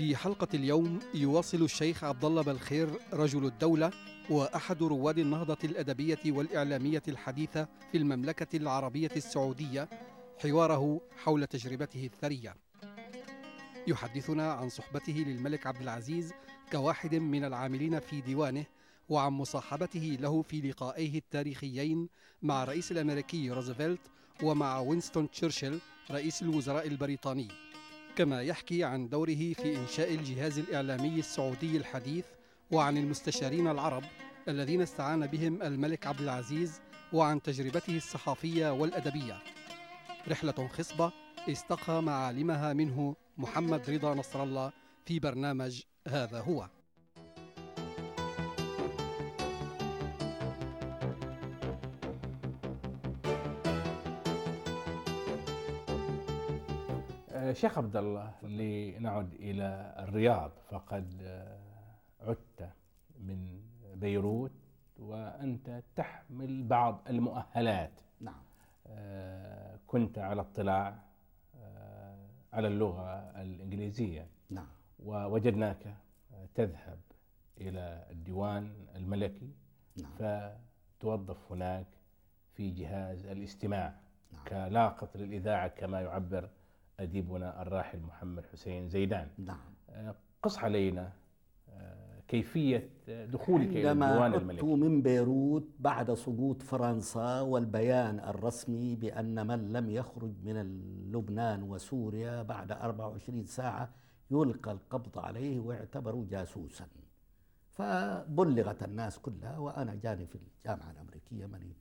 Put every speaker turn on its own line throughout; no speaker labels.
في حلقة اليوم يواصل الشيخ عبد الله بالخير رجل الدولة وأحد رواد النهضة الأدبية والإعلامية الحديثة في المملكة العربية السعودية حواره حول تجربته الثرية. يحدثنا عن صحبته للملك عبد العزيز كواحد من العاملين في ديوانه وعن مصاحبته له في لقائيه التاريخيين مع الرئيس الأمريكي روزفلت ومع وينستون تشرشل رئيس الوزراء البريطاني. كما يحكي عن دوره في إنشاء الجهاز الإعلامي السعودي الحديث وعن المستشارين العرب الذين استعان بهم الملك عبد العزيز وعن تجربته الصحافية والأدبية. رحلة خصبة استقى معالمها منه محمد رضا نصر الله في برنامج هذا هو.
شيخ عبد الله لنعد إلى الرياض فقد آه، عدت من بيروت وأنت تحمل بعض المؤهلات.
نعم.
آه، كنت على اطلاع آه، على اللغة الإنجليزية.
نعم.
ووجدناك تذهب إلى الديوان الملكي.
نعم.
فتوظف هناك في جهاز الاستماع.
نعم.
كلاقط للإذاعة كما يعبر أديبنا الراحل محمد حسين زيدان.
نعم.
آه، قص علينا آه، كيفية دخولك إلى الديوان
عدت
الملكي؟
من بيروت بعد سقوط فرنسا والبيان الرسمي بأن من لم يخرج من لبنان وسوريا بعد 24 ساعة يلقى القبض عليه ويعتبر جاسوسا. فبلغت الناس كلها وأنا جاني في الجامعة الأمريكية من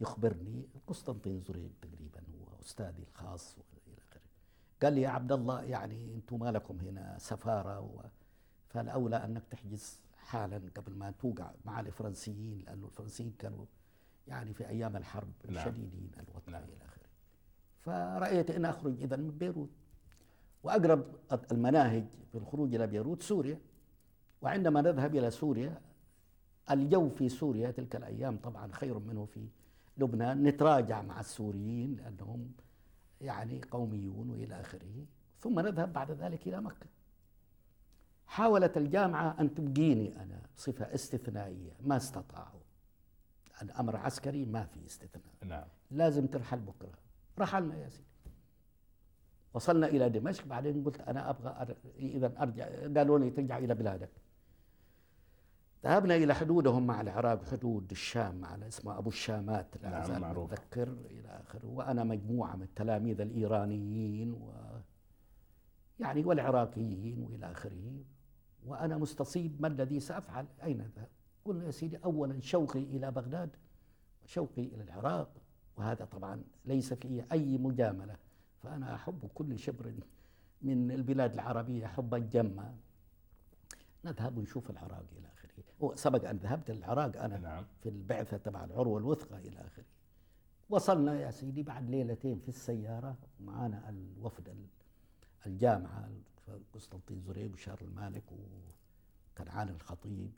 يخبرني قسطنطين زريق تقريبا هو أستاذي الخاص آخره قال لي يا عبد الله يعني أنتم ما لكم هنا سفارة و... فالأولى أنك تحجز حالا قبل ما توقع مع الفرنسيين لأنه الفرنسيين كانوا يعني في أيام الحرب
نعم.
شديدين الوطن
نعم.
إلى آخره. فرأيت إن أخرج اذا من بيروت وأقرب المناهج في الخروج إلى بيروت سوريا وعندما نذهب إلى سوريا الجو في سوريا تلك الأيام طبعا خير منه في لبنان نتراجع مع السوريين لأنهم يعني قوميون وإلى آخره. ثم نذهب بعد ذلك إلى مكة. حاولت الجامعة أن تبقيني أنا بصفة استثنائية ما استطاعوا. الأمر عسكري ما في استثناء.
نعم.
لازم ترحل بكرة. رحلنا يا سيدي. وصلنا إلى دمشق بعدين قلت أنا أبغى أر... إذا أرجع قالوا لي ترجع إلى بلادك. ذهبنا إلى حدودهم مع العراق حدود الشام مع اسمه أبو الشامات لا
نعم،
أزال
معروف.
متذكر إلى آخره. وأنا مجموعة من التلاميذ الإيرانيين و يعني والعراقيين وإلى آخره. وأنا مستصيب ما الذي سأفعل؟ أين اذهب؟ قلنا يا سيدي اولا شوقي إلى بغداد وشوقي إلى العراق. وهذا طبعا ليس فيه أي مجاملة. فأنا أحب كل شبر من البلاد العربية حبا جما نذهب ونشوف العراق إلى آخره. وسبق أن ذهبت للعراق أنا
نعم.
في البعثة تبع العروة الوثقى إلى آخره وصلنا يا سيدي بعد ليلتين في السيارة معنا الوفد ال- الجامعة قسطنطين زريق وشارل المالك وكنعان الخطيب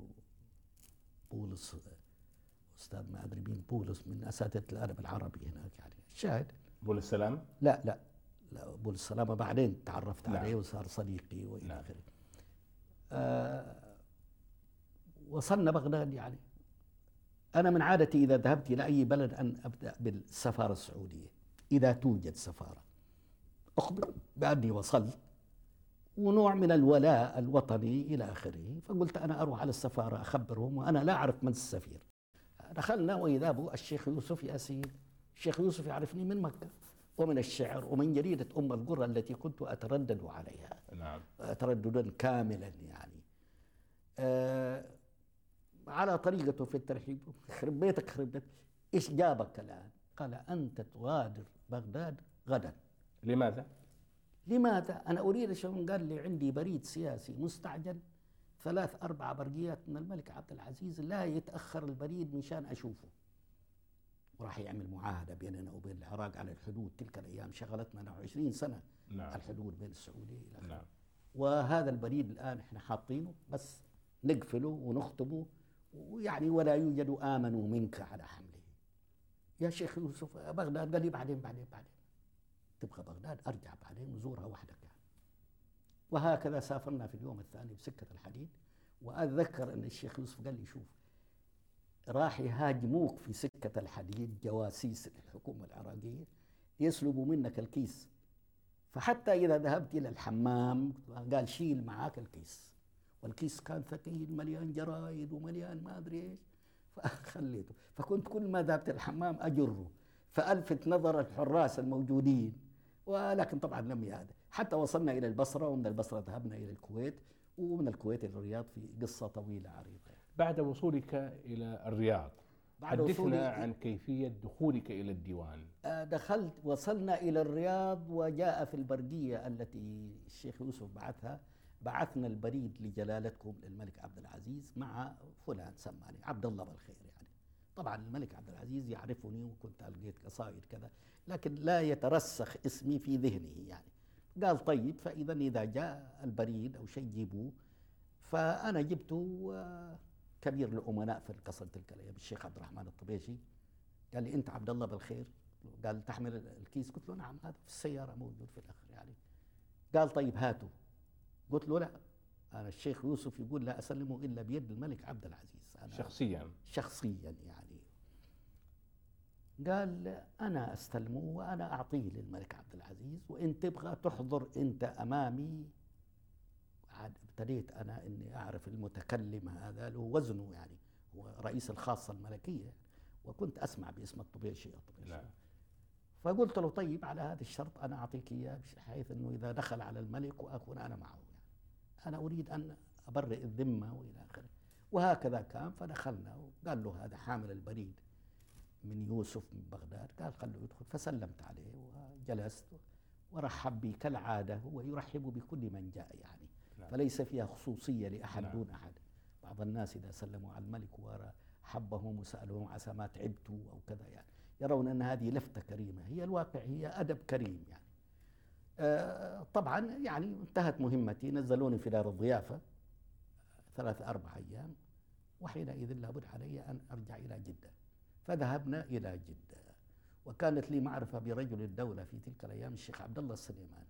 وبولس أستاذ ما أدري مين بولس من أساتذة الأدب العربي هناك يعني الشاهد
بول السلام
لا لا لا ابو السلامه بعدين تعرفت
نعم.
عليه وصار صديقي وإلى
نعم.
آخره آه وصلنا بغداد يعني. أنا من عادتي إذا ذهبت إلى أي بلد أن أبدأ بالسفارة السعودية إذا توجد سفارة. أخبر بأني وصلت ونوع من الولاء الوطني إلى آخره فقلت أنا أروح على السفارة أخبرهم وأنا لا أعرف من السفير. دخلنا وإذا به الشيخ يوسف ياسين. الشيخ يوسف يعرفني من مكة ومن الشعر ومن جريدة أم القرى التي كنت أتردد عليها.
نعم.
ترددا كاملا يعني. آه على طريقته في الترحيب خرب بيتك خرب بيتك إيش جابك الآن؟ قال أنت تغادر بغداد غدا
لماذا؟
لماذا؟ أنا أريد شيء قال لي عندي بريد سياسي مستعجل ثلاث أربع برقيات من الملك عبد العزيز لا يتأخر البريد مشان أشوفه وراح يعمل معاهدة بيننا وبين العراق على الحدود تلك الأيام شغلتنا 20 سنة
نعم.
الحدود بين السعودية إلى.
نعم
وهذا البريد الآن إحنا حاطينه بس نقفله ونختمه ويعني ولا يوجد امنوا منك على حمله. يا شيخ يوسف بغداد قال لي بعدين بعدين بعدين. تبغى بغداد؟ أرجع بعدين وزورها وحدك. يعني وهكذا سافرنا في اليوم الثاني بسكة الحديد. وأتذكر أن الشيخ يوسف قال لي شوف راح يهاجموك في سكة الحديد جواسيس الحكومة العراقية يسلبوا منك الكيس. فحتى إذا ذهبت إلى الحمام قال شيل معاك الكيس. والكيس كان ثقيل مليان جرايد ومليان ما أدري إيش. فخليته. فكنت كل ما ذهبت الحمام أجره. فألفت نظر الحراس الموجودين. ولكن طبعا لم يعد. حتى وصلنا إلى البصرة ومن البصرة ذهبنا إلى الكويت. ومن الكويت إلى الرياض في قصة طويلة عريضة.
بعد وصولك إلى الرياض حدثنا عن كيفية دخولك إلى الديوان.
آه، دخلت وصلنا إلى الرياض وجاء في البرقية التي الشيخ يوسف بعثها. بعثنا البريد لجلالتكم الملك عبد العزيز مع فلان سماني عبد الله بالخير يعني. طبعا الملك عبد العزيز يعرفني وكنت ألقيت قصائد كذا لكن لا يترسخ اسمي في ذهنه يعني. قال طيب فإذا إذا جاء البريد أو شيء جيبوه فأنا جبته آه، كبير الأمناء في القصر تلك الأيام الشيخ عبد الرحمن الطبيشي. قال لي أنت عبد الله بالخير؟ قال تحمل الكيس. قلت له نعم هذا في السيارة موجود في الآخر يعني. قال طيب هاته قلت له لا أنا الشيخ يوسف يقول لا أسلمه إلا بيد الملك عبد العزيز. أنا
شخصيا؟
شخصيا يعني. قال أنا أستلمه وأنا أعطيه للملك عبد العزيز وإن تبغى تحضر أنت أمامي عاد ابتديت أنا إني أعرف المتكلم هذا له وزنه يعني هو رئيس الخاصة الملكية وكنت أسمع باسم الطبيشي الطبيشي
نعم.
فقلت له طيب على هذا الشرط أنا أعطيك إياه بحيث إنه إذا دخل على الملك وأكون أنا معه. أنا أريد أن أبرئ الذمة وإلى آخره. وهكذا كان فدخلنا وقال له هذا حامل البريد من يوسف من بغداد قال خلوه يدخل. فسلمت عليه وجلست ورحب بي كالعادة هو يرحب بكل من جاء يعني.
نعم.
فليس فيها خصوصية لأحد
نعم.
دون أحد. بعض الناس إذا سلموا على الملك وحبهم وسألهم عسى ما تعبتوا أو كذا يعني يرون أن هذه لفتة كريمة. هي الواقع هي أدب كريم يعني. طبعا يعني انتهت مهمتي نزلوني في دار الضيافة ثلاثة أربع أيام وحينئذ لابد علي أن أرجع إلى جدة. فذهبنا إلى جدة وكانت لي معرفة برجل الدولة في تلك الأيام الشيخ عبد الله السليمان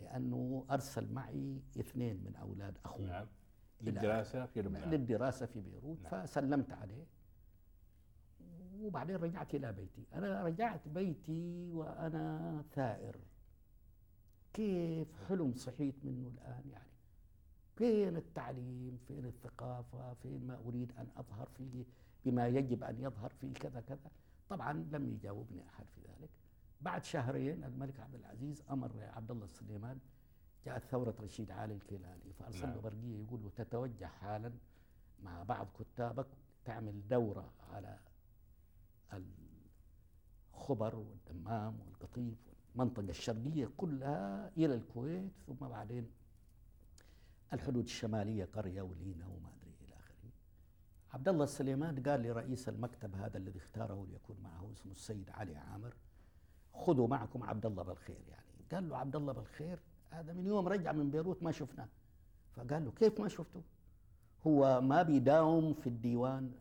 لأنه أرسل معي اثنين من أولاد أخوه
نعم. للدراسة في لبنان.
للدراسة في بيروت
نعم.
فسلمت عليه وبعدين رجعت إلى بيتي. أنا رجعت بيتي وأنا ثائر. كيف حلم صحيت منه الآن يعني؟ فين التعليم؟ فين الثقافة؟ فين ما أريد أن أظهر فيه بما يجب أن يظهر فيه كذا كذا؟ طبعا لم يجاوبني أحد في ذلك. بعد شهرين الملك عبد العزيز أمر عبد الله السليمان جاءت ثورة رشيد علي الكيلاني فأرسل له
نعم.
برقية يقول له تتوجه حالا مع بعض كتابك تعمل دورة على الخبر والدمام والقطيف والمنطقة الشرقية كلها إلى الكويت ثم بعدين الحدود الشمالية قرية ولينا وما أدري إلى آخره. عبد الله السليمان قال لرئيس المكتب هذا الذي اختاره ليكون معه اسمه السيد علي عامر خذوا معكم عبد الله بالخير يعني. قال له عبد الله بالخير؟ هذا من يوم رجع من بيروت ما شفناه. فقال له كيف ما شفته؟ هو ما بيداوم في الديوان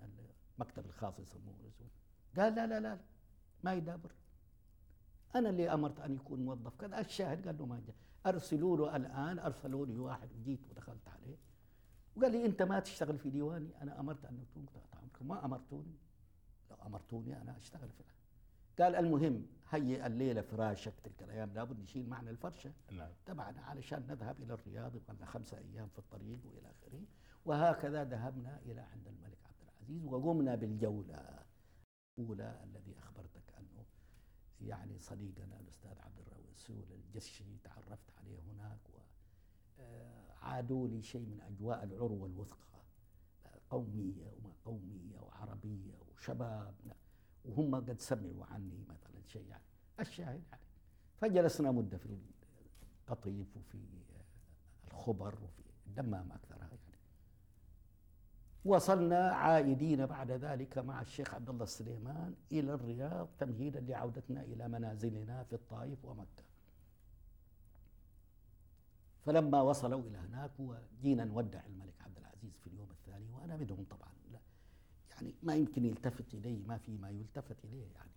المكتب الخاص يسموه قال لا لا لا، ما يدابر أنا اللي أمرت أن يكون موظف كذا. الشاهد قال له ما جاء. أرسلوا له الآن أرسلوا لي واحد وجيت ودخلت عليه. وقال لي أنت ما تشتغل في ديواني. أنا أمرت أن يكون طعامكم ما أمرتوني؟ لو أمرتوني أنا أشتغل في الآن. قال المهم هيئ الليلة فراشك تلك الأيام. لابد نشيل معنا الفرشة.
نعم.
تبعنا علشان نذهب إلى الرياض وقلنا خمسة أيام في الطريق وإلى آخره. وهكذا ذهبنا إلى عند الملك عبد العزيز وقمنا بالجولة الأولى الذي اخبرتك انه يعني صديقنا الأستاذ عبد الرسول الجشي تعرفت عليه هناك وعادوا لي شيء من أجواء العروة الوثقى قومية وما قومية وعربية وشباب وهم قد سمعوا عني مثلا شيء يعني الشاهد يعني. فجلسنا مدة في القطيف وفي الخبر وفي الدمام اكثرها وصلنا عائدين بعد ذلك مع الشيخ عبد الله السليمان إلى الرياض تمهيدا لعودتنا إلى منازلنا في الطائف ومكة. فلما وصلوا إلى هناك وجينا نودع الملك عبد العزيز في اليوم الثاني وأنا منهم طبعا لا يعني ما يمكن يلتفت الي ما في ما يلتفت إليه يعني.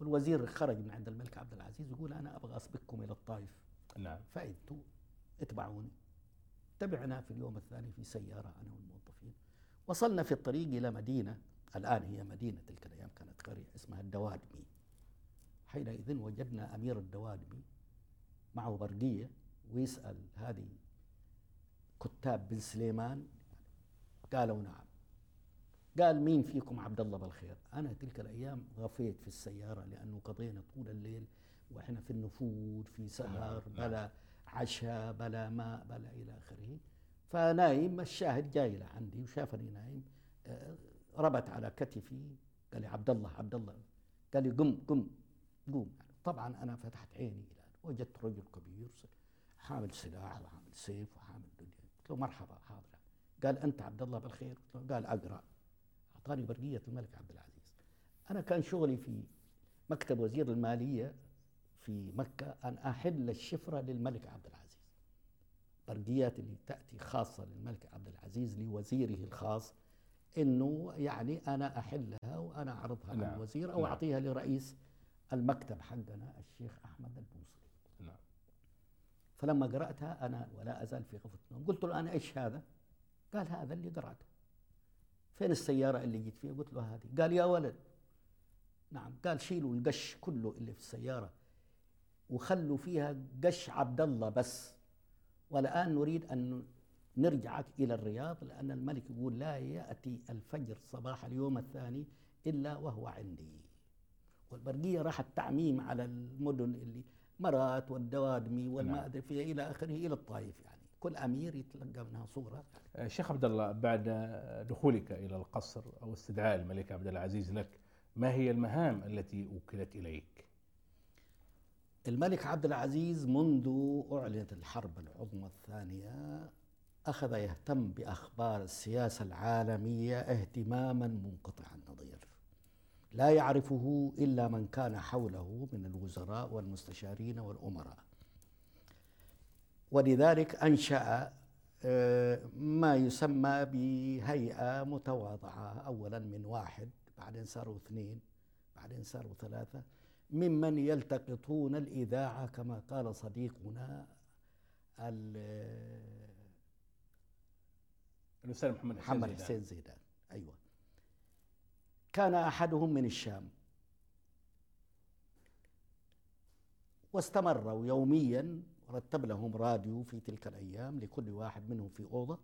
والوزير خرج من عند الملك عبد العزيز يقول أنا أبغى اسبقكم إلى الطائف
نعم
فأنتوا اتبعوني تبعنا في اليوم الثاني في سيارة أنا والموظفين. وصلنا في الطريق إلى مدينة الآن هي مدينة تلك الأيام كانت قرية اسمها الدوادمي. حينئذ وجدنا أمير الدوادمي معه برقية ويسأل هذه كتاب بن سليمان قالوا نعم. قال مين فيكم عبد الله بالخير؟ أنا تلك الأيام غفيت في السيارة لأنه قضينا طول الليل وإحنا في النفود في سهر
نعم.
بلا عشاء بلا ماء بلا إلى آخره. فنايم الشاهد جاي لعندي وشافني نايم. آه، ربط على كتفي. قال لي عبد الله عبد الله قال لي قم قم قوم. طبعا أنا فتحت عيني الان وجدت رجل كبير حامل سلاح وحامل سيف وحامل دنيا. قلت له مرحبا حاضر. قال أنت عبد الله بالخير قال أقرأ. أعطاني برقية الملك عبد العزيز. أنا كان شغلي في مكتب وزير المالية. في مكة أن أحل الشفرة للملك عبد العزيز برقيات اللي تأتي خاصة للملك عبد العزيز لوزيره الخاص إنه يعني أنا أحلها وأنا أعرضها
نعم.
على الوزير أو
نعم.
أعطيها لرئيس المكتب حقنا الشيخ أحمد البوصري
نعم
فلما قرأتها أنا ولا أزال في غفلة نوم قلت له أنا إيش هذا؟ قال هذا اللي قرأته فين السيارة اللي جيت فيها؟ قلت له هذه قال يا ولد نعم قال شيلوا القش كله اللي في السيارة وخلوا فيها قش عبد الله بس والآن نريد أن نرجعك إلى الرياض لأن الملك يقول لا يأتي الفجر صباح اليوم الثاني إلا وهو عندي والبرقية راحت تعميم على المدن اللي مرات والدوادمي والما
نعم.
أدري فيها إلى آخره إلى الطائف يعني كل أمير يتلقى منها صورة
آه، شيخ عبد الله بعد دخولك إلى القصر أو استدعاء الملك عبد العزيز لك ما هي المهام التي وكلت إليك؟
الملك عبد العزيز منذ أعلنت الحرب العظمى الثانية أخذ يهتم بأخبار السياسة العالمية اهتماما منقطع النظير. لا يعرفه إلا من كان حوله من الوزراء والمستشارين والأمراء. ولذلك أنشأ آه، ما يسمى بهيئة متواضعة أولا من واحد بعدين صاروا اثنين بعدين صاروا ثلاثة. ممن يلتقطون الإذاعة كما قال صديقنا ال-
الأستاذ محمد حسين
محمد
زيدان.
حسين زيدان. أيوة. كان أحدهم من الشام. واستمروا يوميا رتب لهم راديو في تلك الأيام لكل واحد منهم في أوضة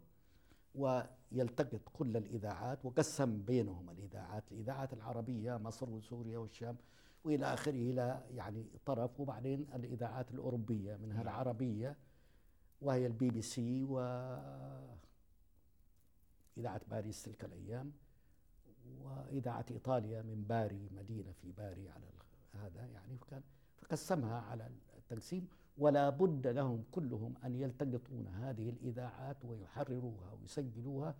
ويلتقط كل الإذاعات وقسم بينهم الإذاعات الإذاعات العربية مصر وسوريا والشام وإلى آخره إلى يعني طرف. وبعدين الإذاعات الأوروبية منها
نعم.
العربية وهي البي بي سي و إذاعة باريس تلك الأيام وإذاعة إيطاليا من باري مدينة في باري على هذا يعني. فكان فقسمها على التقسيم ولا بد لهم كلهم أن يلتقطون هذه الإذاعات ويحرروها ويسجلوها.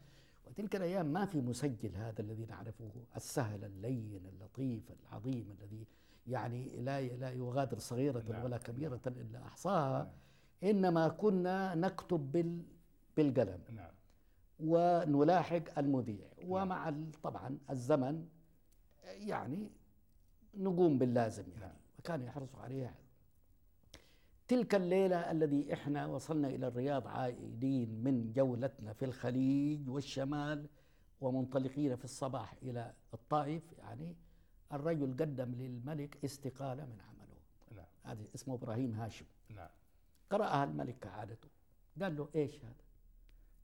وتلك الأيام ما في مسجل هذا الذي نعرفه السهل اللين اللطيف العظيم الذي يعني لا لا يغادر صغيرة
نعم.
ولا كبيرة إلا أحصاها. إنما كنا نكتب بال بالقلم.
نعم.
ونلاحق المذيع. ومع ال- طبعا الزمن يعني نقوم باللازم يعني.
نعم.
وكان يحرصوا عليها تلك الليلة الذي إحنا وصلنا إلى الرياض عائدين من جولتنا في الخليج والشمال ومنطلقين في الصباح إلى الطائف يعني الرجل قدم للملك استقالة من عمله.
نعم.
هذا اسمه إبراهيم هاشم.
نعم.
قرأها الملك كعادته. قال له إيش هذا؟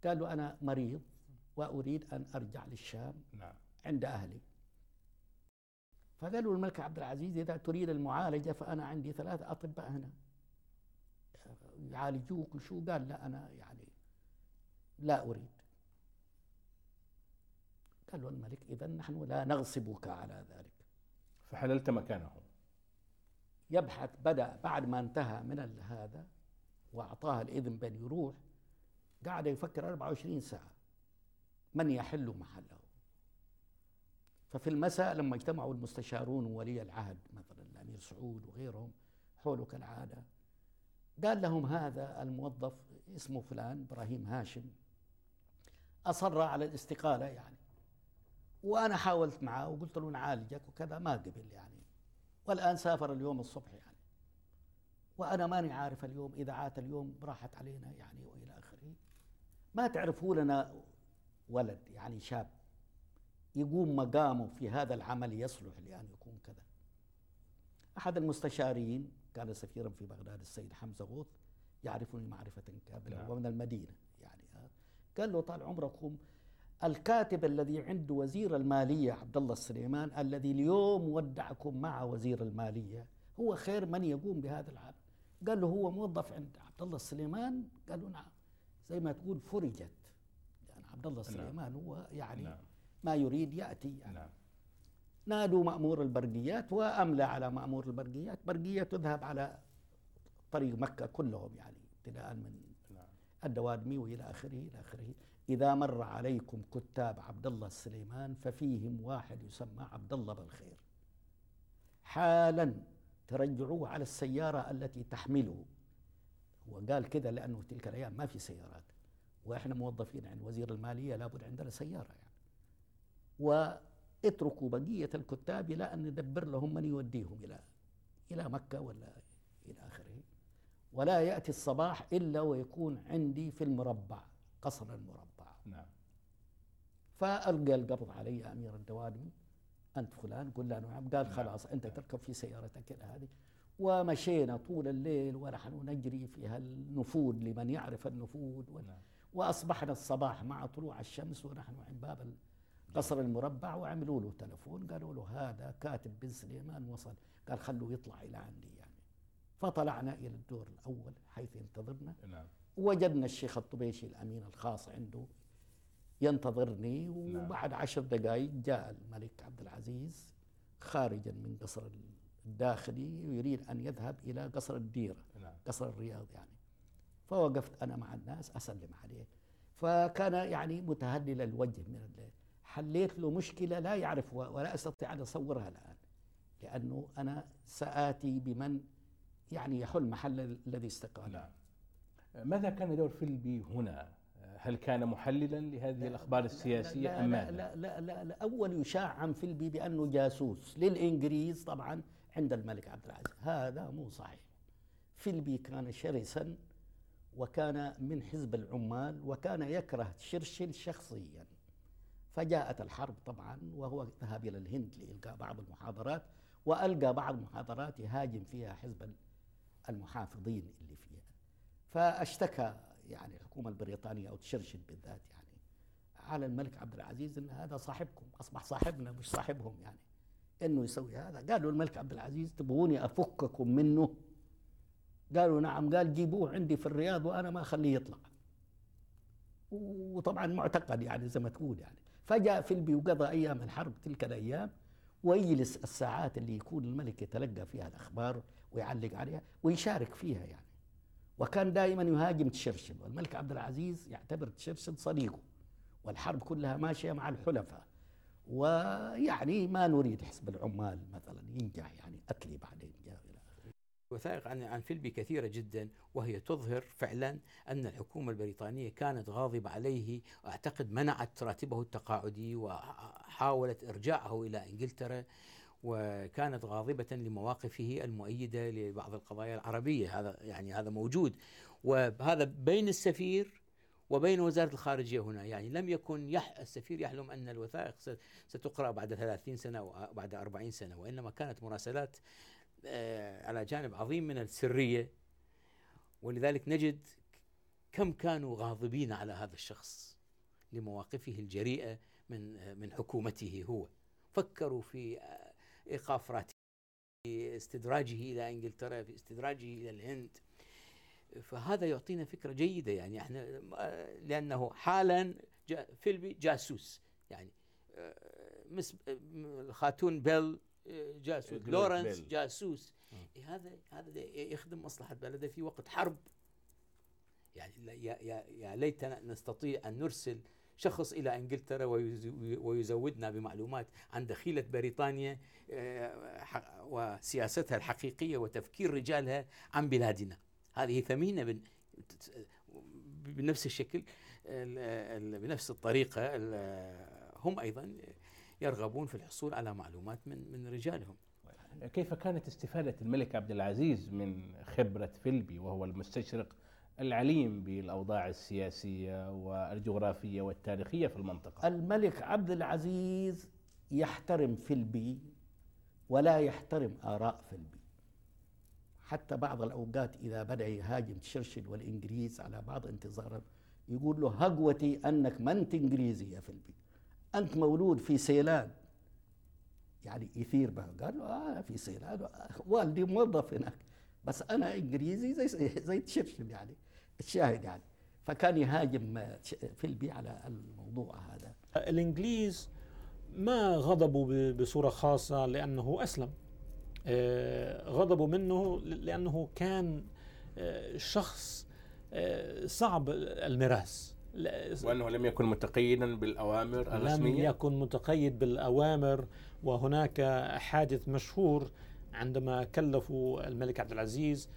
قال له أنا مريض وأريد أن أرجع للشام
نعم.
عند أهلي. فقال له الملك عبد العزيز إذا تريد المعالجة فأنا عندي ثلاث أطباء هنا. يعالجوك وشو قال؟ لا أنا يعني لا أريد. قال له الملك إذا نحن لا نغصبك على ذلك.
فحللت مكانه.
يبحث بدأ بعد ما انتهى من هذا وأعطاه الإذن بأن يروح قاعد يفكر 24 ساعة. من يحل محله؟ ففي المساء لما اجتمعوا المستشارون وولي العهد مثلا الأمير سعود وغيرهم حوله كالعادة قال لهم هذا الموظف اسمه فلان إبراهيم هاشم. أصر على الاستقالة يعني. وأنا حاولت معه وقلت له نعالجك وكذا ما قبل يعني. والآن سافر اليوم الصبح يعني. وأنا ماني عارف اليوم إذاعات اليوم راحت علينا يعني وإلى آخره. ما تعرفوا لنا ولد يعني شاب. يقوم مقامه في هذا العمل يصلح لأن يكون كذا. أحد المستشارين كان سفيرا في بغداد السيد حمزة غوث يعرفني معرفة كاملة
نعم.
ومن المدينة يعني. قال له طال عمركم الكاتب الذي عنده وزير المالية عبد الله السليمان الذي اليوم ودعكم مع وزير المالية هو خير من يقوم بهذا العمل. قال له هو موظف عند عبد الله السليمان؟ قال له نعم. زي ما تقول فرجت. يعني عبد الله السليمان هو يعني
نعم.
ما يريد يأتي يعني.
نعم.
نادوا مأمور البرقيات وأملى على مأمور البرقيات. برقية تذهب على طريق مكة كلهم يعني ابتداء من الدوادمي وإلى آخره إلى آخره. إذا مر عليكم كتاب عبد الله السليمان ففيهم واحد يسمى عبد الله بالخير حالا ترجعوه على السيارة التي تحمله. هو قال كذا لأنه تلك الأيام ما في سيارات. وإحنا موظفين عند وزير المالية لابد عندنا سيارة يعني. واتركوا بقية الكتاب إلى أن ندبر لهم من يوديهم إلى إلى مكة ولا إلى آخره. ولا يأتي الصباح إلا ويكون عندي في المربع قصر المربع.
نعم.
فألقى القبض علي أمير الدوادمي أنت فلان؟ قل له نعم. قال
نعم.
خلاص أنت تركب في سيارتك إلى هذه. ومشينا طول الليل ونحن نجري في هالنفود لمن يعرف النفود.
نعم.
وأصبحنا الصباح مع طلوع الشمس ونحن عند باب قصر المربع وعملوا له تلفون قالوا له هذا كاتب بن سليمان وصل. قال خلوه يطلع إلى عندي يعني. فطلعنا إلى الدور الأول حيث ينتظرنا.
نعم.
وجدنا الشيخ الطبيشي الأمين الخاص عنده ينتظرني. وبعد عشر دقائق جاء الملك عبد العزيز خارجا من قصر الداخلي يريد أن يذهب إلى قصر الديرة
نعم.
قصر الرياض يعني. فوقفت أنا مع الناس أسلم عليه. فكان يعني متهلل الوجه من حليت له مشكلة لا يعرف و- ولا أستطيع أن أصورها الآن. لأنه أنا سآتي بمن يعني يحل محل الذي استقال.
نعم. ماذا كان دور فيلبي هنا؟ هل كان محللا لهذه الأخبار السياسية
لا
أم
لا
ماذا؟
لا, لا, لا, لا. أول يشاع عن فيلبي بأنه جاسوس للإنجليز طبعا عند الملك عبد العزيز. هذا مو صحيح. فيلبي كان شرسا وكان من حزب العمال وكان يكره تشرشل شخصيا. فجاءت الحرب طبعا وهو ذهب إلى الهند لإلقاء بعض المحاضرات وألقى بعض محاضرات يهاجم فيها حزب المحافظين اللي فيها. فاشتكى يعني الحكومة البريطانية أو تشرشل بالذات يعني على الملك عبد العزيز إن هذا صاحبكم أصبح صاحبنا مش صاحبهم يعني إنه يسوي هذا. قالوا الملك عبد العزيز تبغوني أفككم منه؟ قالوا نعم قال جيبوه عندي في الرياض وأنا ما أخليه يطلع. وطبعا معتقد يعني زي ما تقول يعني. فجاء فيلبي وقضى أيام الحرب تلك الأيام ويجلس الساعات اللي يكون الملك يتلقى فيها الأخبار ويعلق عليها ويشارك فيها يعني. وكان دائما يهاجم تشرشل والملك عبد العزيز يعتبر تشرشل صديقه والحرب كلها ماشية مع الحلفاء. ويعني ما نريد حزب العمال مثلا ينجح يعني اتلي بعدين.
وثائق عن عن فيلبي كثيرة جدا وهي تظهر فعلا أن الحكومة البريطانية كانت غاضبة عليه. وأعتقد منعت راتبه التقاعدي وحاولت إرجاعه إلى إنجلترا وكانت غاضبة لمواقفه المؤيدة لبعض القضايا العربية. هذا يعني هذا موجود. وهذا بين السفير وبين وزارة الخارجية هنا. يعني لم يكن يح السفير يحلم أن الوثائق ست- ستقرأ بعد 30 سنة أو بعد 40 سنة وإنما كانت مراسلات على جانب عظيم من السرية ولذلك نجد كم كانوا غاضبين على هذا الشخص لمواقفه الجريئة من آه، من حكومته هو. فكروا في آه، إيقاف راتبه في استدراجه إلى إنجلترا في استدراجه إلى الهند. فهذا يعطينا فكرة جيدة يعني. إحنا آه، لأنه حالا فيلبي جاسوس يعني آه، مس آه، خاتون بيل آه، جاسوس
جلوريس
لورنس
بيل.
جاسوس. إيه هذا هذا يخدم مصلحة بلده في وقت حرب. يعني لا- يا يا يا ليتنا نستطيع أن نرسل شخص إلى إنجلترا ويز- ويزودنا بمعلومات عن دخيلة بريطانيا آه، وسياستها الحقيقية وتفكير رجالها عن بلادنا. هذه ثمينة بن- بنفس الشكل ال- ال- بنفس الطريقة ال- هم أيضا يرغبون في الحصول على معلومات من من رجالهم.
كيف كانت استفادة الملك عبد العزيز من خبرة فيلبي وهو المستشرق العليم بالأوضاع السياسية والجغرافية والتاريخية في المنطقة؟
الملك عبد العزيز يحترم فيلبي ولا يحترم آراء فيلبي. حتى بعض الأوقات إذا بدأ يهاجم تشرشل والإنجليز على بعض انتظارهم يقول له هقوتي أنك ما أنت إنجليزي يا فيلبي. أنت مولود في سيلان. يعني يثير به قال له آه في سيلان. والدي موظف هناك. بس أنا إنجليزي زي زي تشرشل يعني الشاهد يعني. فكان يهاجم فيلبي على الموضوع هذا.
الإنجليز ما غضبوا بصورة خاصة لأنه أسلم. آه، غضبوا منه لأنه كان آه، شخص آه، صعب المراس
وأنه لم يكن متقيدا بالأوامر الرسمية؟
لم يكن متقيد بالأوامر وهناك حادث مشهور عندما كلفوا الملك عبد العزيز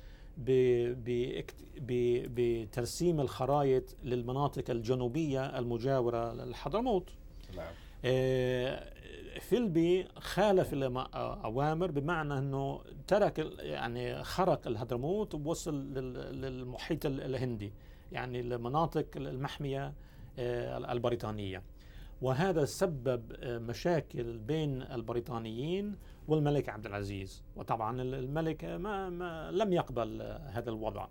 بترسيم الخرائط للمناطق الجنوبية المجاورة للحضرموت. نعم. فيلبي خالف الأوامر بمعنى أنه ترك يعني خرق الهدرموت ووصل للمحيط الهندي. يعني المناطق المحمية آه، البريطانية. وهذا سبب آه، مشاكل بين البريطانيين والملك عبد العزيز. وطبعا الملك ما, ما لم يقبل هذا الوضع.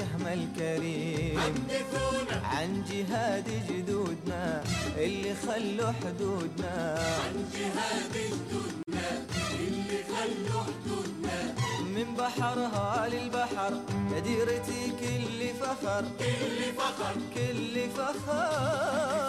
الشهم الكريم. عن جهاد جدودنا اللي خلوا حدودنا.
عن جهاد جدودنا اللي خلوا حدودنا.
من بحرها للبحر ديرتي كل فخر.
كل فخر.
كل فخر.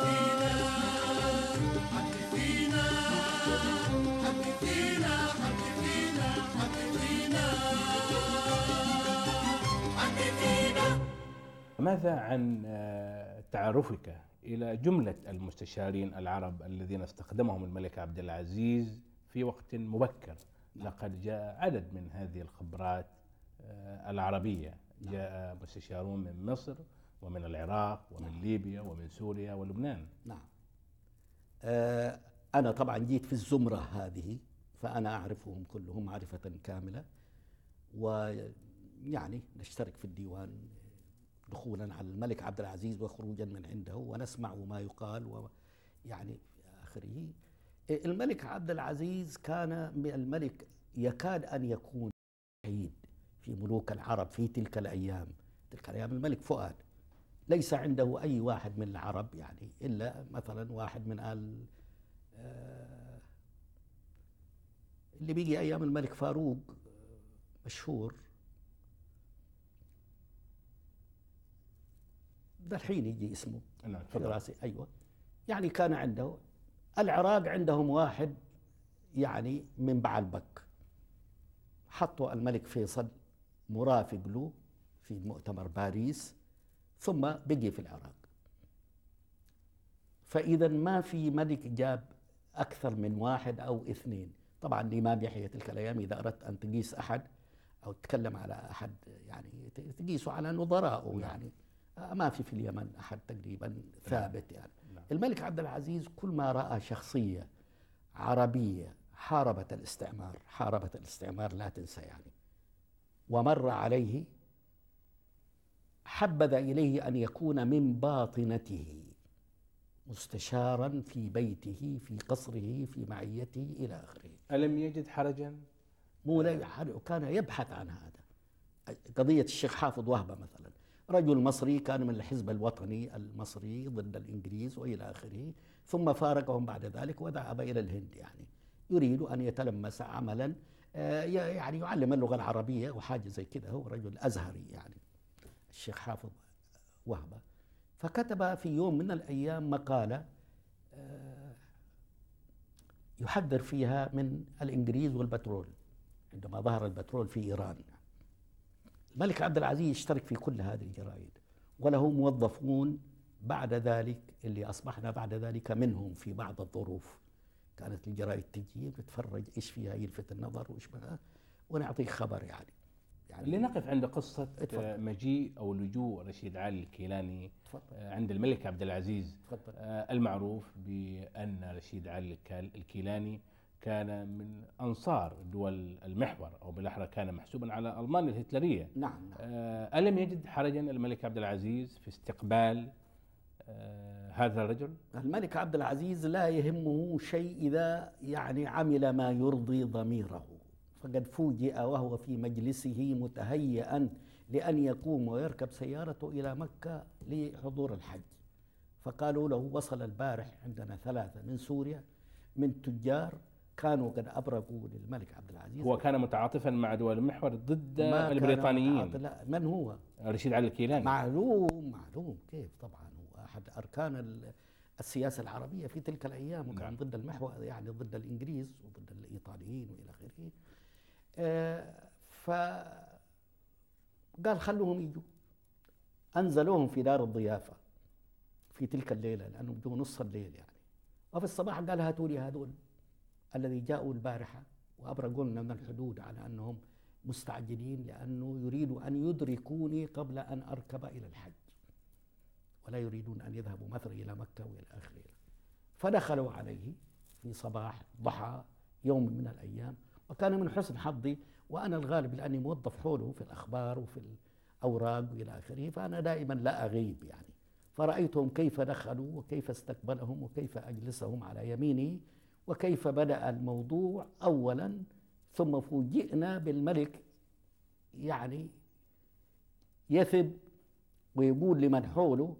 ماذا عن آه، تعرفك إلى جملة المستشارين العرب الذين استخدمهم الملك عبد العزيز في وقت مبكر؟ لقد جاء عدد من هذه الخبرات آه، العربية. جاء مستشارون من مصر ومن العراق ومن ليبيا ومن سوريا ولبنان.
نعم. آه، أنا طبعا جيت في الزمرة هذه فأنا أعرفهم كلهم معرفة كاملة ويعني نشترك في الديوان دخولا على الملك عبد العزيز وخروجا من عنده ونسمع ما يقال ويعني في آخره. الملك عبد العزيز كان الملك يكاد أن يكون وحيد في ملوك العرب في تلك الأيام. تلك الأيام الملك فؤاد. ليس عنده أي واحد من العرب يعني إلا مثلا واحد من آل آه، اللي بيجي أيام الملك فاروق آه، مشهور. ده الحين يجي اسمه
نعم
في راسي أيوة. يعني كان عنده العراق عندهم واحد يعني من بعلبك. حطوا الملك فيصل مرافق له في مؤتمر باريس ثم بقي في العراق. فإذا ما في ملك جاب أكثر من واحد أو اثنين. طبعا الإمام يحيى تلك الأيام إذا أردت أن تقيس أحد أو تتكلم على أحد يعني تقيسه على نظرائه يعني. آه، ما في في اليمن أحد تقريبا ثابت يعني.
نعم.
الملك عبد العزيز كل ما رأى شخصية عربية حاربت الاستعمار حاربت الاستعمار لا تنسى يعني. ومر عليه حبذ إليه أن يكون من باطنته مستشارا في بيته في قصره في معيته إلى آخره.
ألم يجد حرجا؟
مو لا كان يبحث عن هذا. قضية الشيخ حافظ وهبة مثلا. رجل مصري كان من الحزب الوطني المصري ضد الإنجليز وإلى آخره ثم فارقهم بعد ذلك وذهب إلى الهند يعني. يريد أن يتلمس عملا آه، يعني يعلم اللغة العربية وحاجة زي كده هو رجل أزهري يعني الشيخ حافظ وهبة. فكتب في يوم من الأيام مقالة آه، يحذر فيها من الإنجليز والبترول عندما ظهر البترول في إيران. الملك عبد العزيز يشترك في كل هذه الجرائد وله موظفون بعد ذلك اللي أصبحنا بعد ذلك منهم في بعض الظروف. كانت الجرائد تجي بتفرج إيش فيها يلفت النظر وإيش بها ونعطيك خبر يعني. يعني
لنقف عند قصة
اتفضل.
آه، مجيء أو لجوء رشيد علي الكيلاني
تفضل
آه، عند الملك عبد العزيز.
تفضل
آه، المعروف بأن رشيد علي الكيلاني كان من أنصار دول المحور أو بالأحرى كان محسوبا على ألمانيا الهتلرية.
نعم نعم.
آه، ألم يجد حرجا الملك عبد العزيز في استقبال آه، هذا الرجل؟
الملك عبد العزيز لا يهمه شيء إذا يعني عمل ما يرضي ضميره. فقد فوجئ وهو في مجلسه متهيئا لأن يقوم ويركب سيارته إلى مكة لحضور الحج. فقالوا له وصل البارح عندنا ثلاثة من سوريا من تجار كانوا قد أبرقوا للملك عبد العزيز.
هو كان متعاطفا مع دول المحور ضد البريطانيين.
لا من هو؟
رشيد علي الكيلاني.
معلوم معلوم كيف طبعا هو. أحد أركان ال- السياسة العربية في تلك الأيام وكان
نعم.
ضد المحور يعني ضد الإنجليز وضد الإيطاليين وإلى آخره. آه، ف قال خلوهم يجوا. أنزلوهم في دار الضيافة في تلك الليلة لأنهم جو نص الليل يعني. وفي الصباح قال هاتوا لي هذول. الذي جاءوا البارحة وابرقوا لنا من الحدود على أنهم مستعجلين لأنه يريد أن يدركوني قبل أن أركب إلى الحج. ولا يريدون أن يذهبوا مثلا إلى مكة وإلى آخره. فدخلوا عليه في صباح ضحى يوم من الأيام وكان من حسن حظي وأنا الغالب لأني موظف حوله في الأخبار وفي الأوراق وإلى آخره فأنا دائما لا أغيب يعني. فرأيتهم كيف دخلوا وكيف استقبلهم وكيف أجلسهم على يميني وكيف بدأ الموضوع أولا ثم فوجئنا بالملك يعني يثب ويقول لمن حوله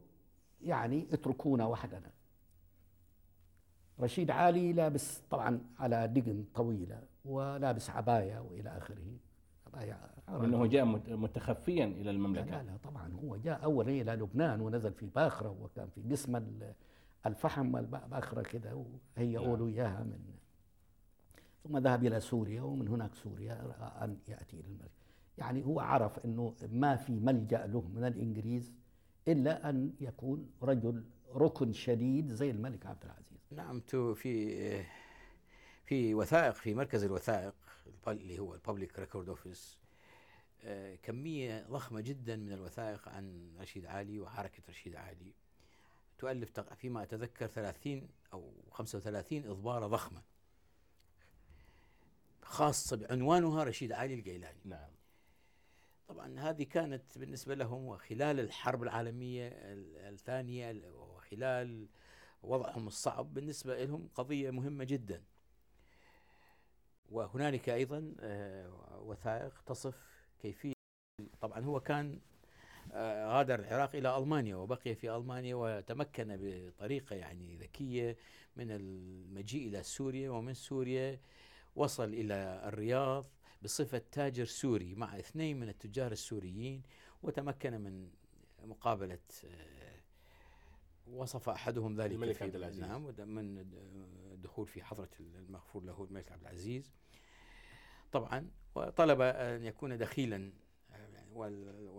يعني اتركونا وحدنا. رشيد علي لابس طبعا على دقن طويلة ولابس عباية وإلى آخره. عباية
أنه جاء مت- متخفيا إلى
لا,
المملكة.
لا لا طبعا هو جاء أولا إلى لبنان ونزل في باخرة وكان في قسم الفحم الباخرة كده وهيئوا له إياها من ثم ذهب إلى سوريا ومن هناك سوريا أن يأتي إلى الملك. يعني هو عرف أنه ما في ملجأ له من الإنجليز إلا أن يكون رجل ركن شديد زي الملك عبد العزيز.
نعم تو في في وثائق في مركز الوثائق اللي هو ال Public Record Office كمية ضخمة جدا من الوثائق عن رشيد علي وحركة رشيد علي. تؤلف فيما أتذكر 30 أو 35 إضبارة ضخمة خاصة بعنوانها رشيد عالي الكيلاني
نعم.
طبعا هذه كانت بالنسبة لهم وخلال الحرب العالمية ال- الثانية ال- وخلال وضعهم الصعب بالنسبة لهم قضية مهمة جدا. وهنالك أيضا آه، وثائق تصف كيفية طبعا هو كان آه، غادر العراق إلى ألمانيا وبقي في ألمانيا وتمكن بطريقة يعني ذكية من المجيء إلى سوريا ومن سوريا وصل إلى الرياض بصفة تاجر سوري مع اثنين من التجار السوريين وتمكن من مقابلة آه، وصف أحدهم ذلك
الملك عبد العزيز.
نعم من الدخول في حضرة المغفور له الملك عبد العزيز طبعا وطلب أن يكون دخيلا آه، يعني وال-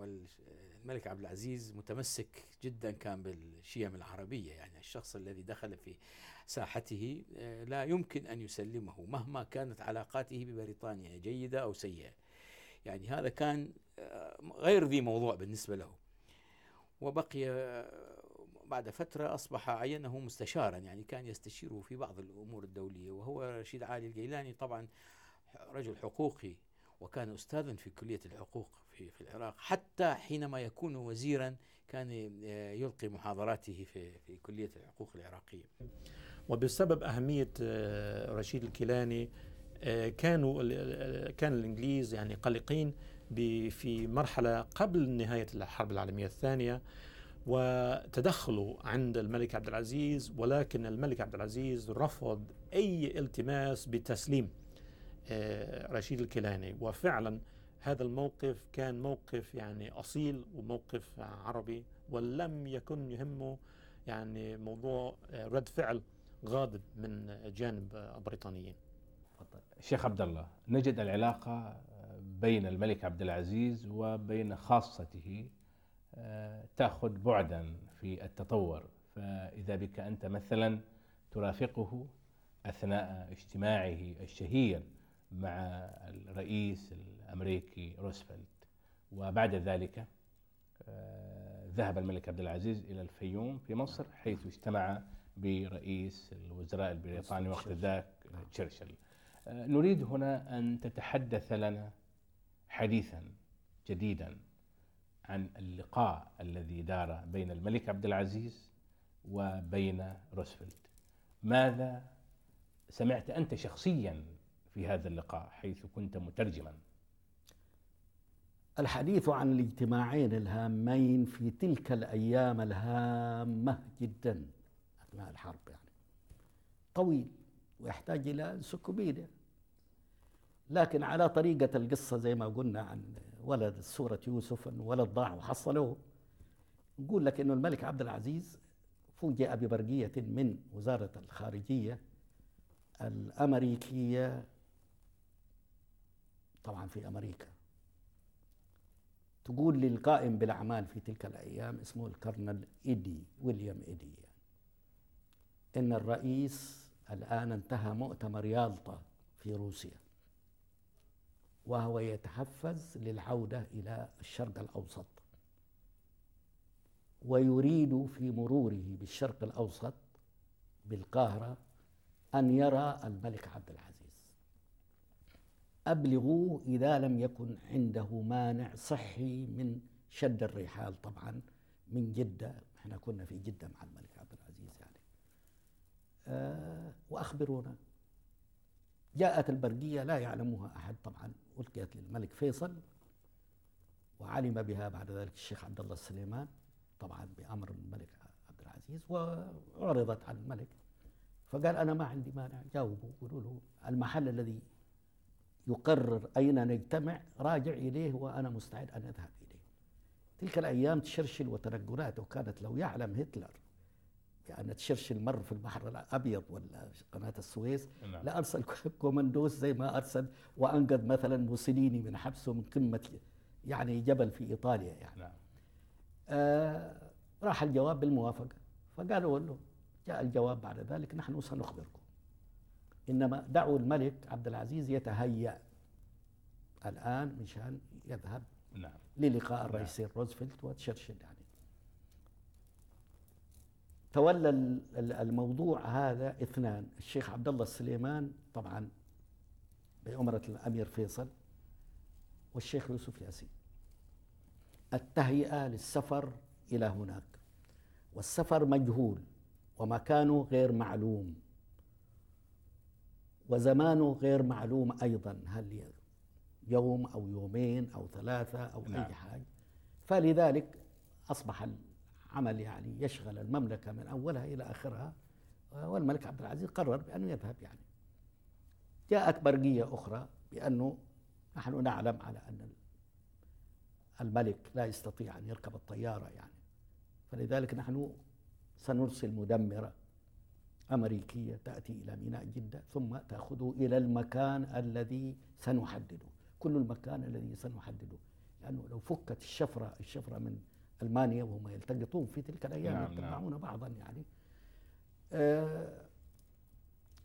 الملك عبد العزيز متمسك جدا كان بالشيم العربية يعني الشخص الذي دخل في ساحته آه، لا يمكن أن يسلمه مهما كانت علاقاته ببريطانيا جيدة أو سيئة. يعني هذا كان آه، غير ذي موضوع بالنسبة له. وبقي آه، بعد فترة أصبح عينه مستشارا يعني كان يستشيره في بعض الأمور الدولية. وهو رشيد علي الجيلاني طبعا رجل حقوقي وكان أستاذا في كلية الحقوق. في, في العراق حتى حينما يكون وزيرا كان آه، يلقي محاضراته في, في كلية الحقوق العراقية.
وبسبب أهمية آه، رشيد الكيلاني آه، كانوا كان الإنجليز يعني قلقين في مرحلة قبل نهاية الحرب العالمية الثانية وتدخلوا عند الملك عبد العزيز ولكن الملك عبد العزيز رفض أي التماس بتسليم رشيد الكيلاني. وفعلا هذا الموقف كان موقف يعني أصيل وموقف عربي ولم يكن يهمه يعني موضوع رد فعل غاضب من جانب البريطانيين
شيخ عبد الله نجد العلاقة بين الملك عبد العزيز وبين خاصته آه، تأخذ بعدا في التطور. فإذا بك أنت مثلا ترافقه أثناء اجتماعه الشهير مع الرئيس الأمريكي روزفلت. وبعد ذلك آه، ذهب الملك عبد العزيز إلى الفيوم في مصر حيث اجتمع برئيس الوزراء البريطاني وقت ذاك تشرشل. آه، نريد هنا أن تتحدث لنا حديثا جديدا عن اللقاء الذي دار بين الملك عبد العزيز وبين روزفلت. ماذا سمعت أنت شخصيا في هذا اللقاء حيث كنت مترجما؟
الحديث عن الاجتماعين الهامين في تلك الأيام الهامة جدا. أثناء الحرب يعني. طويل ويحتاج إلى سكوبيديا. لكن على طريقة القصة زي ما قلنا عن ولد سورة يوسف أن ولد ضاع وحصلوه نقول لك أنه الملك عبد العزيز فوجئ ببرقية من وزارة الخارجية الأمريكية. طبعا في أمريكا. تقول للقائم بالأعمال في تلك الأيام اسمه الكرنل إيدي ويليام إيدي. يعني إن الرئيس الآن انتهى مؤتمر يالطا في روسيا وهو يتحفز للعودة إلى الشرق الأوسط ويريد في مروره بالشرق الأوسط بالقاهرة أن يرى الملك عبد العزيز. أبلغوه إذا لم يكن عنده مانع صحي من شد الرحال طبعا من جدة. إحنا كنا في جدة مع الملك عبد العزيز يعني. آه وأخبرونا. جاءت البرقية لا يعلمها أحد طبعا. ألقيت للملك فيصل وعلم بها بعد ذلك الشيخ عبد الله السليمان طبعا بأمر الملك عبد العزيز وعرضت على الملك. فقال أنا ما عندي مانع. جاوبوا قولوا له المحل الذي يقرر أين نجتمع راجع إليه وأنا مستعد أن أذهب إليه. تلك الأيام تشرشل وتنقلاته كانت لو يعلم هتلر بأن تشرشل مر في البحر الأبيض ولا قناة السويس
نعم.
لا أرسل كوماندوس زي ما أرسل وأنقذ مثلا موسوليني من حبسه من قمة يعني جبل في إيطاليا يعني.
نعم.
آه راح الجواب بالموافقة. فقالوا له جاء الجواب بعد ذلك نحن سنخبركم. إنما دعوا الملك عبد العزيز يتهيأ. الآن مشان يذهب
نعم.
للقاء الرئيسين روزفلت وتشرشل يعني. تولى ال- ال- الموضوع هذا اثنان. الشيخ عبد الله السليمان طبعا بأمرة الأمير فيصل والشيخ يوسف ياسين. التهيئة للسفر إلى هناك. والسفر مجهول ومكانه غير معلوم. وزمانه غير معلوم أيضا هل يوم أو يومين أو ثلاثة أو
نعم.
أي حاجة. فلذلك أصبح العمل يعني يشغل المملكة من أولها إلى آخرها والملك عبد العزيز قرر بأنه يذهب يعني. جاءت برقية أخرى بأنه نحن نعلم على أن الملك لا يستطيع أن يركب الطيارة يعني. فلذلك نحن سنرسل مدمرة أمريكية تأتي إلى ميناء جدة ثم تأخذه إلى المكان الذي سنحدده. كل المكان الذي سنحدده. لأنه لو فكت الشفرة الشفرة من ألمانيا وهم يلتقطون في تلك الأيام
نعم،
نعم
نعم.
يتبعون بعضا يعني. آه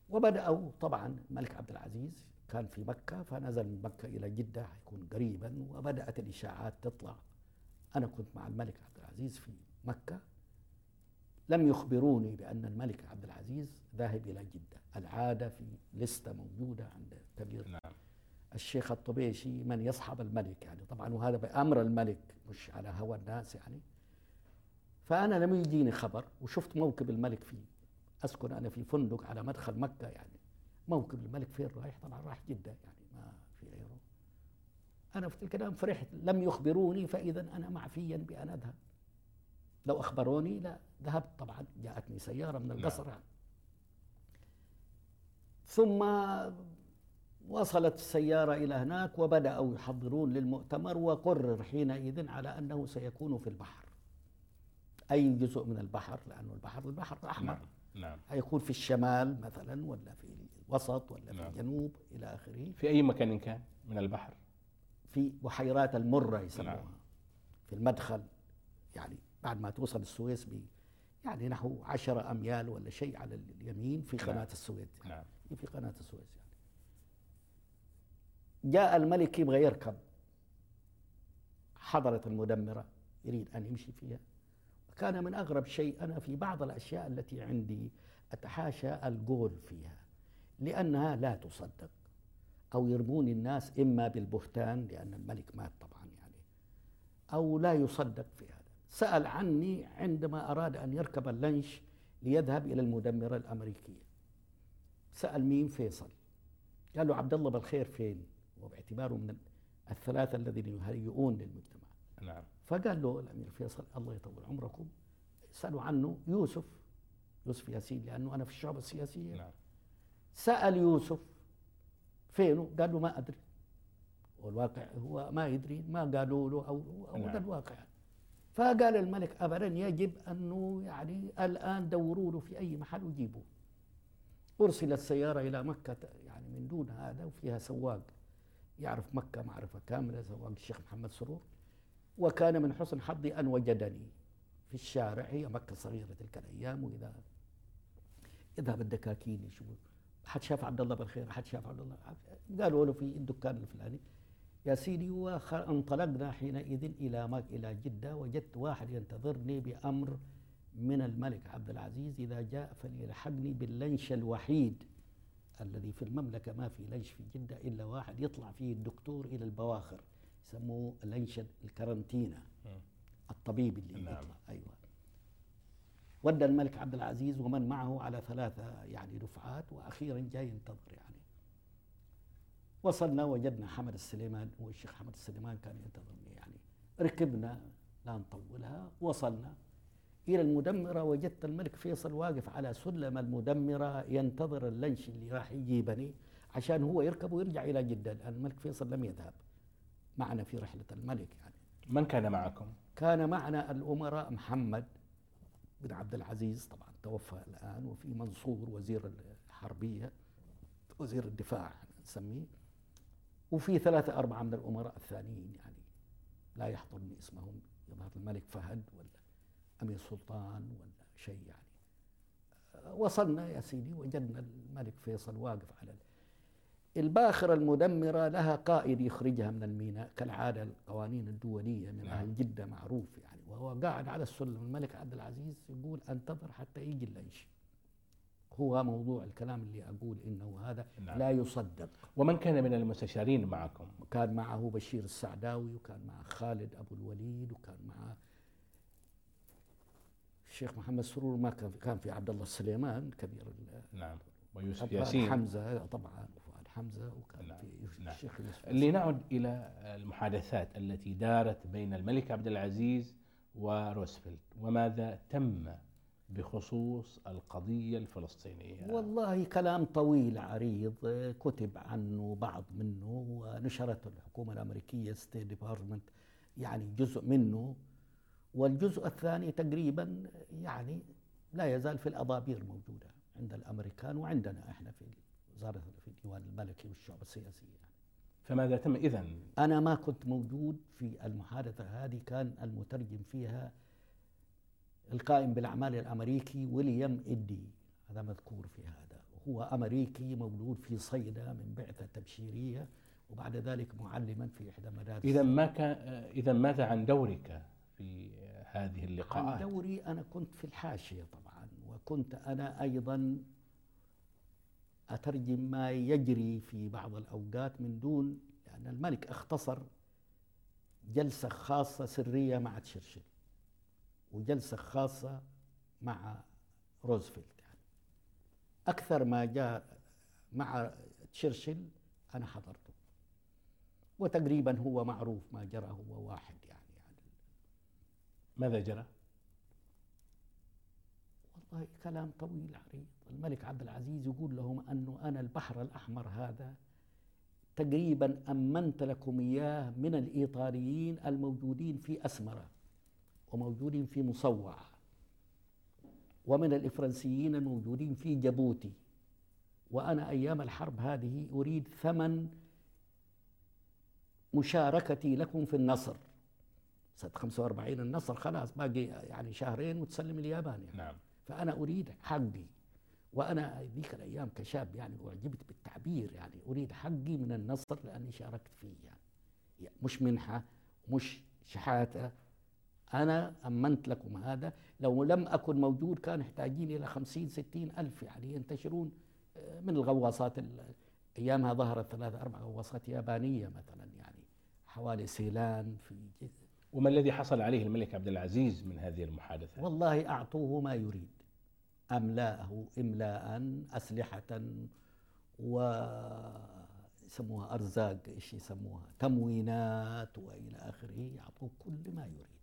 وبدأوا طبعا الملك عبد العزيز كان في مكة فنزل من مكة إلى جدة حيكون قريبا وبدأت الإشاعات تطلع. أنا كنت مع الملك عبد العزيز في مكة. لم يخبروني بأن الملك عبد العزيز ذاهب إلى جدة. العادة في لستة موجودة عند كبير
نعم.
الشيخ الطبيشي من يصحب الملك يعني. طبعا وهذا بأمر الملك مش على هوى الناس يعني. فأنا لم يجيني خبر وشفت موكب الملك فيه أسكن أنا في فندق على مدخل مكة يعني. موكب الملك فين رايح؟ طبعا راح جدة يعني ما في غيره. أنا في تلك الأيام فرحت لم يخبروني فإذا أنا معفيا بأن أذهب. لو أخبروني لا ذهبت طبعا جاءتني سيارة من القصر. يعني. ثم وصلت السيارة إلى هناك وبدأوا يحضرون للمؤتمر وقرر حينئذ على أنه سيكون في البحر. أي جزء من البحر؟ لأنه البحر البحر الأحمر.
نعم نعم.
هيكون في الشمال مثلا ولا في الوسط ولا في
نعم.
الجنوب إلى آخره.
في أي مكان كان من البحر؟
في بحيرات المرة يسموها.
نعم.
في المدخل يعني بعد ما توصل السويس ب يعني نحو عشرة أميال ولا شيء على اليمين في قناة
نعم.
السويس يعني.
نعم.
في قناة السويس يعني. جاء الملك يبغى يركب حضرت المدمرة يريد أن يمشي فيها. وكان من أغرب شيء أنا في بعض الأشياء التي عندي أتحاشى القول فيها لأنها لا تصدق. أو يرمون الناس إما بالبهتان لأن الملك مات طبعا يعني أو لا يصدق في هذا سأل عني عندما أراد أن يركب اللانش ليذهب إلى المدمرة الأمريكية. سأل مين؟ فيصل. قال له عبد الله بالخير فين؟ وباعتباره من الثلاثة الذين يهيئون للمجتمع.
نعم.
فقال له الأمير فيصل الله يطول عمركم. سألوا عنه يوسف يوسف ياسين لأنه أنا في الشعب السياسية.
نعم.
سأل يوسف فينه؟ قال له ما أدري. والواقع هو ما يدري ما قالوا له أو, أو
نعم.
هذا الواقع. فقال الملك أبدا يجب أنه يعني الآن دوروا له في أي محل وجيبوه. أرسلت سيارة إلى مكة يعني من دون هذا وفيها سواق يعرف مكة معرفة كاملة سواق الشيخ محمد سرور. وكان من حسن حظي أن وجدني في الشارع هي مكة صغيرة تلك الأيام. وإذا يذهب الدكاكين يشوفوا حد شاف عبد الله بالخير؟ حد شاف عبد الله؟ قالوا له في الدكان الفلاني. يا سيدي وخ- انطلقنا حينئذ إلى مك إلى جدة وجدت واحد ينتظرني بأمر من الملك عبد العزيز. إذا جاء فليلحقني باللنش الوحيد الذي في المملكة ما في لنش في جدة إلا واحد يطلع فيه الدكتور إلى البواخر يسموه لنش الكرنتينا. الطبيب اللي
نعم.
يطلع. أيوه. ودى الملك عبد العزيز ومن معه على ثلاثة يعني دفعات وأخيرا جاي ينتظر يعني. وصلنا وجدنا حمد السليمان والشيخ حمد السليمان كان ينتظرني يعني. ركبنا لا نطولها وصلنا إلى المدمرة وجدت الملك فيصل واقف على سلم المدمرة ينتظر اللنش اللي راح يجيبني عشان هو يركب ويرجع إلى جدة. لأن الملك فيصل لم يذهب. معنا في رحلة الملك يعني.
من كان معكم؟
كان معنا الأمراء محمد بن عبد العزيز طبعا توفى الآن وفي منصور وزير الحربية وزير الدفاع نسميه. وفي ثلاثة أربعة من الأمراء الثانيين يعني لا يحضرني اسمهم يظهر الملك فهد ولا أمير سلطان ولا شيء يعني. أه، وصلنا يا سيدي وجدنا الملك فيصل واقف على ال- الباخرة المدمرة لها قائد يخرجها من الميناء كالعادة القوانين الدولية من
نعم.
أهل جدة معروف يعني. وهو قاعد على السلم الملك عبد العزيز يقول أنتظر حتى يجي اللنش هو موضوع الكلام اللي أقول إنه هذا
نعم.
لا يصدق
ومن كان من المستشارين معكم؟
كان معه بشير السعداوي وكان مع خالد أبو الوليد وكان مع الشيخ محمد سرور ما كان في كان في عبد الله السليمان كبير ال-
نعم ويوسف ياسين
حمزة طبعا وفؤاد حمزة وكان
نعم،
في
نعم.
الشيخ
لنعد إلى المحادثات التي دارت بين الملك عبد العزيز وروزفلت وماذا تم بخصوص القضية الفلسطينية.
والله كلام طويل عريض كتب عنه بعض منه ونشرته الحكومة الأمريكية State Department يعني جزء منه والجزء الثاني تقريبا يعني لا يزال في الأضابير موجودة عند الأمريكان وعندنا إحنا في وزارة في الديوان الملكي والشعب السياسي يعني.
فماذا تم إذا
أنا ما كنت موجود في المحادثة هذه كان المترجم فيها القائم بالأعمال الأمريكي ويليام إدي هذا مذكور في هذا. هو أمريكي مولود في صيدا من بعثة تبشيرية وبعد ذلك معلما في إحدى مدارس
إذا ما كان إذا ماذا عن دورك في هذه
عن
اللقاءات
دوري أنا كنت في الحاشية طبعا وكنت أنا أيضا أترجم ما يجري في بعض الأوقات من دون لأن الملك اختصر جلسة خاصة سرية مع تشرشل. وجلسة خاصة مع روزفلت. يعني أكثر ما جاء مع تشرشل أنا حضرته. وتقريبا هو معروف ما جرى هو واحد يعني, يعني.
ماذا جرى؟
والله كلام طويل عريض. الملك عبد العزيز يقول لهم أنه أنا البحر الأحمر هذا تقريبا أمنت لكم إياه من الإيطاليين الموجودين في أسمرة. وموجودين في مصوع. ومن الإفرنسيين الموجودين في جيبوتي. وأنا أيام الحرب هذه أريد ثمن مشاركتي لكم في النصر. سنة 45 النصر خلاص باقي يعني شهرين وتسلم اليابان يعني.
نعم.
فأنا أريد حقي. وأنا ذيك الأيام كشاب يعني أعجبت بالتعبير يعني. أريد حقي من النصر لأني شاركت فيه يعني. يعني. مش منحة مش شحاتة. أنا أمنت لكم هذا لو لم أكن موجود كان يحتاجين إلى خمسين ستين ألف يعني ينتشرون آه، من الغواصات ال- أيامها ظهرت ثلاثة أربع غواصات يابانية مثلا يعني حوالي سيلان في
وما الذي حصل عليه الملك عبد العزيز من هذه المحادثة؟
والله أعطوه ما يريد أملاءه إملاء أسلحة و يسموها أرزاق إيش يسموها تموينات وإلى آخره يعطوه كل ما يريد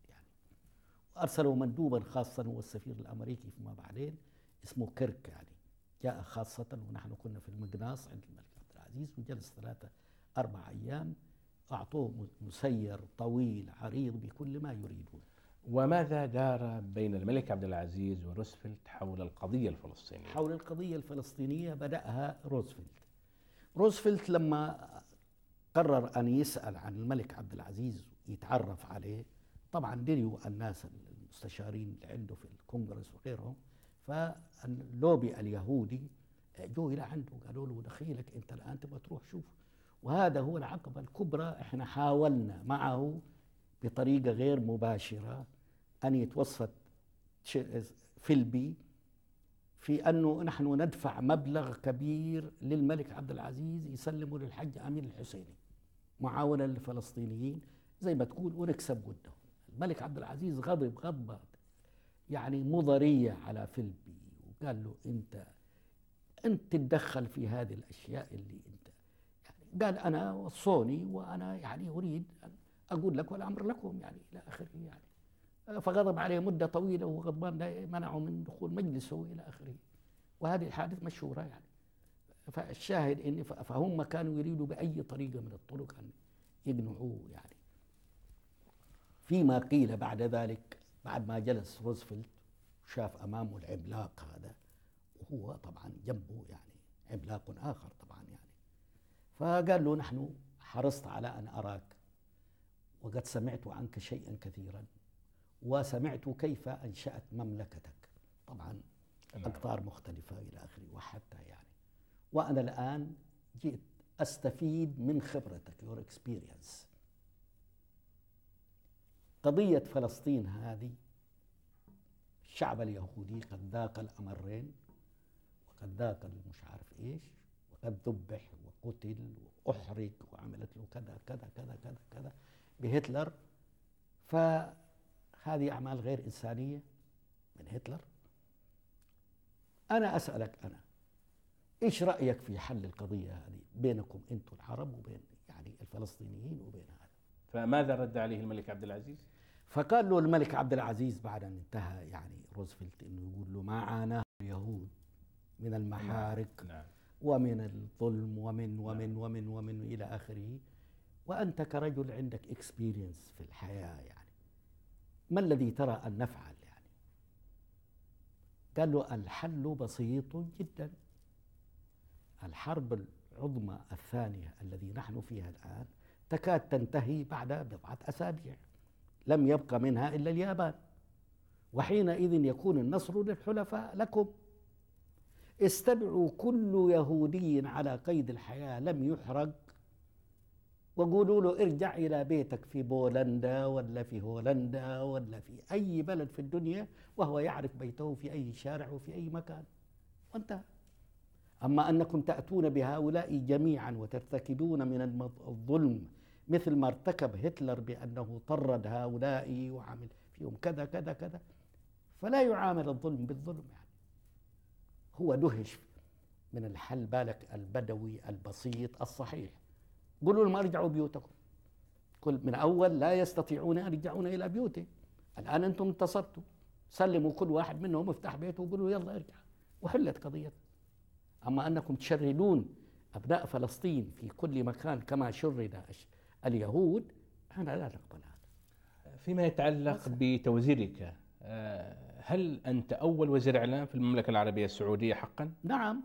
وأرسلوا مندوبا خاصا هو السفير الأمريكي فيما بعدين اسمه كيرك يعني. جاء خاصة ونحن كنا في المقناص عند الملك عبد العزيز وجلس ثلاثة أربع أيام أعطوه مسير طويل عريض بكل ما يريدون.
وماذا دار بين الملك عبد العزيز وروزفلت حول القضية الفلسطينية؟
حول القضية الفلسطينية بدأها روزفلت. روزفلت لما قرر أن يسأل عن الملك عبد العزيز يتعرف عليه طبعا دريوا الناس المستشارين اللي عنده في الكونغرس وغيرهم فاللوبي اليهودي جو إلى عنده قالوا له دخيلك أنت الآن تبغى تروح شوف. وهذا هو العقبة الكبرى إحنا حاولنا معه بطريقة غير مباشرة أن يتوسط فيلبي في أنه نحن ندفع مبلغ كبير للملك عبد العزيز يسلمه للحج أمين الحسيني معاونة للفلسطينيين زي ما تقول ونكسب ودهم الملك عبد العزيز غضب غضبة يعني مضرية على فيلبي وقال له أنت أنت تتدخل في هذه الأشياء اللي أنت يعني قال أنا وصوني وأنا يعني أريد أن أقول لك والأمر لكم يعني إلى آخره يعني. فغضب عليه مدة طويلة وغضبان لا منعه من دخول مجلسه إلى آخره. وهذه الحادث مشهورة يعني. فالشاهد ف- فهم كانوا يريدوا بأي طريقة من الطرق أن يقنعوه يعني. فيما قيل بعد ذلك بعد ما جلس روزفلت وشاف أمامه العملاق هذا وهو طبعا جنبه يعني عملاق آخر طبعا يعني. فقال له نحن حرصت على أن أراك وقد سمعت عنك شيئا كثيرا وسمعت كيف أنشأت مملكتك. طبعا
نعم.
أقطار مختلفة إلى آخره وحتى يعني. وأنا الآن جئت أستفيد من خبرتك your experience. قضية فلسطين هذه الشعب اليهودي قد ذاق الأمرين وقد ذاق المش عارف إيش وقد ذبح وقتل وأحرق وعملت له كذا كذا كذا كذا كذا بهتلر. فهذه أعمال غير إنسانية من هتلر. أنا أسألك أنا إيش رأيك في حل القضية هذه بينكم أنتم العرب وبين يعني الفلسطينيين وبين هذا؟
فماذا رد عليه الملك عبد العزيز؟
فقال له الملك عبد العزيز بعد أن انتهى يعني روزفلت إنه يقول له ما عاناه اليهود من المحارق
نعم.
ومن الظلم ومن ومن ومن ومن إلى آخره. وأنت كرجل عندك اكسبيرينس في الحياة يعني. ما الذي ترى أن نفعل يعني؟ قال له الحل بسيط جدا. الحرب عظمى الثانية الذي نحن فيها الآن تكاد تنتهي بعد بضعة أسابيع. لم يبق منها إلا اليابان. وحينئذ يكون النصر للحلفاء لكم. استدعوا كل يهودي على قيد الحياة لم يحرق. وقولوا له ارجع إلى بيتك في بولندا ولا في هولندا ولا في أي بلد في الدنيا وهو يعرف بيته في أي شارع وفي أي مكان. وانتهى. أما أنكم تأتون بهؤلاء جميعا وترتكبون من الظلم مثل ما ارتكب هتلر بأنه طرد هؤلاء وعمل فيهم كذا كذا كذا. فلا يعامل الظلم بالظلم يعني. هو دهش من الحل بالك البدوي البسيط الصحيح. قولوا لهم ارجعوا بيوتكم. كل من أول لا يستطيعون أن يرجعون إلى بيوتهم الآن أنتم انتصرتوا. سلموا كل واحد منهم مفتاح بيته وقولوا يلا ارجع. وحلت قضيتنا أما أنكم تشردون أبناء فلسطين في كل مكان كما شرد اليهود أنا لا نقبل هذا
فيما يتعلق بتوزيرك آه، هل أنت أول وزير إعلام في المملكة العربية السعودية حقا؟
نعم.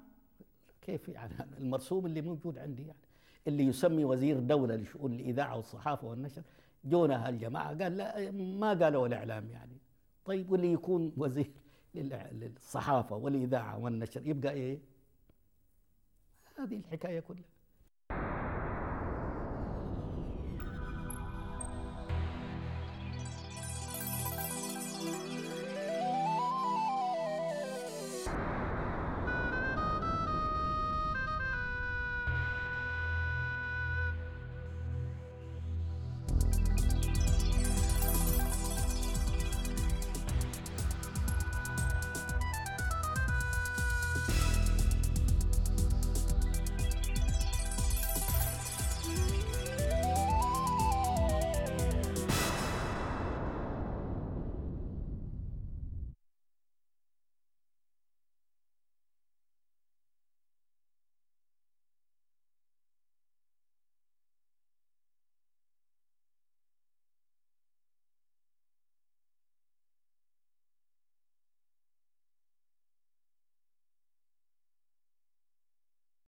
كيف يعني؟ المرسوم اللي موجود عندي يعني اللي يسمي وزير دولة لشؤون الإذاعة والصحافة والنشر. جونا هالجماعة قال لا ما قالوا الإعلام يعني. طيب واللي يكون وزير للصحافة والإذاعة والنشر يبقى إيه؟ هذه الحكاية كلها.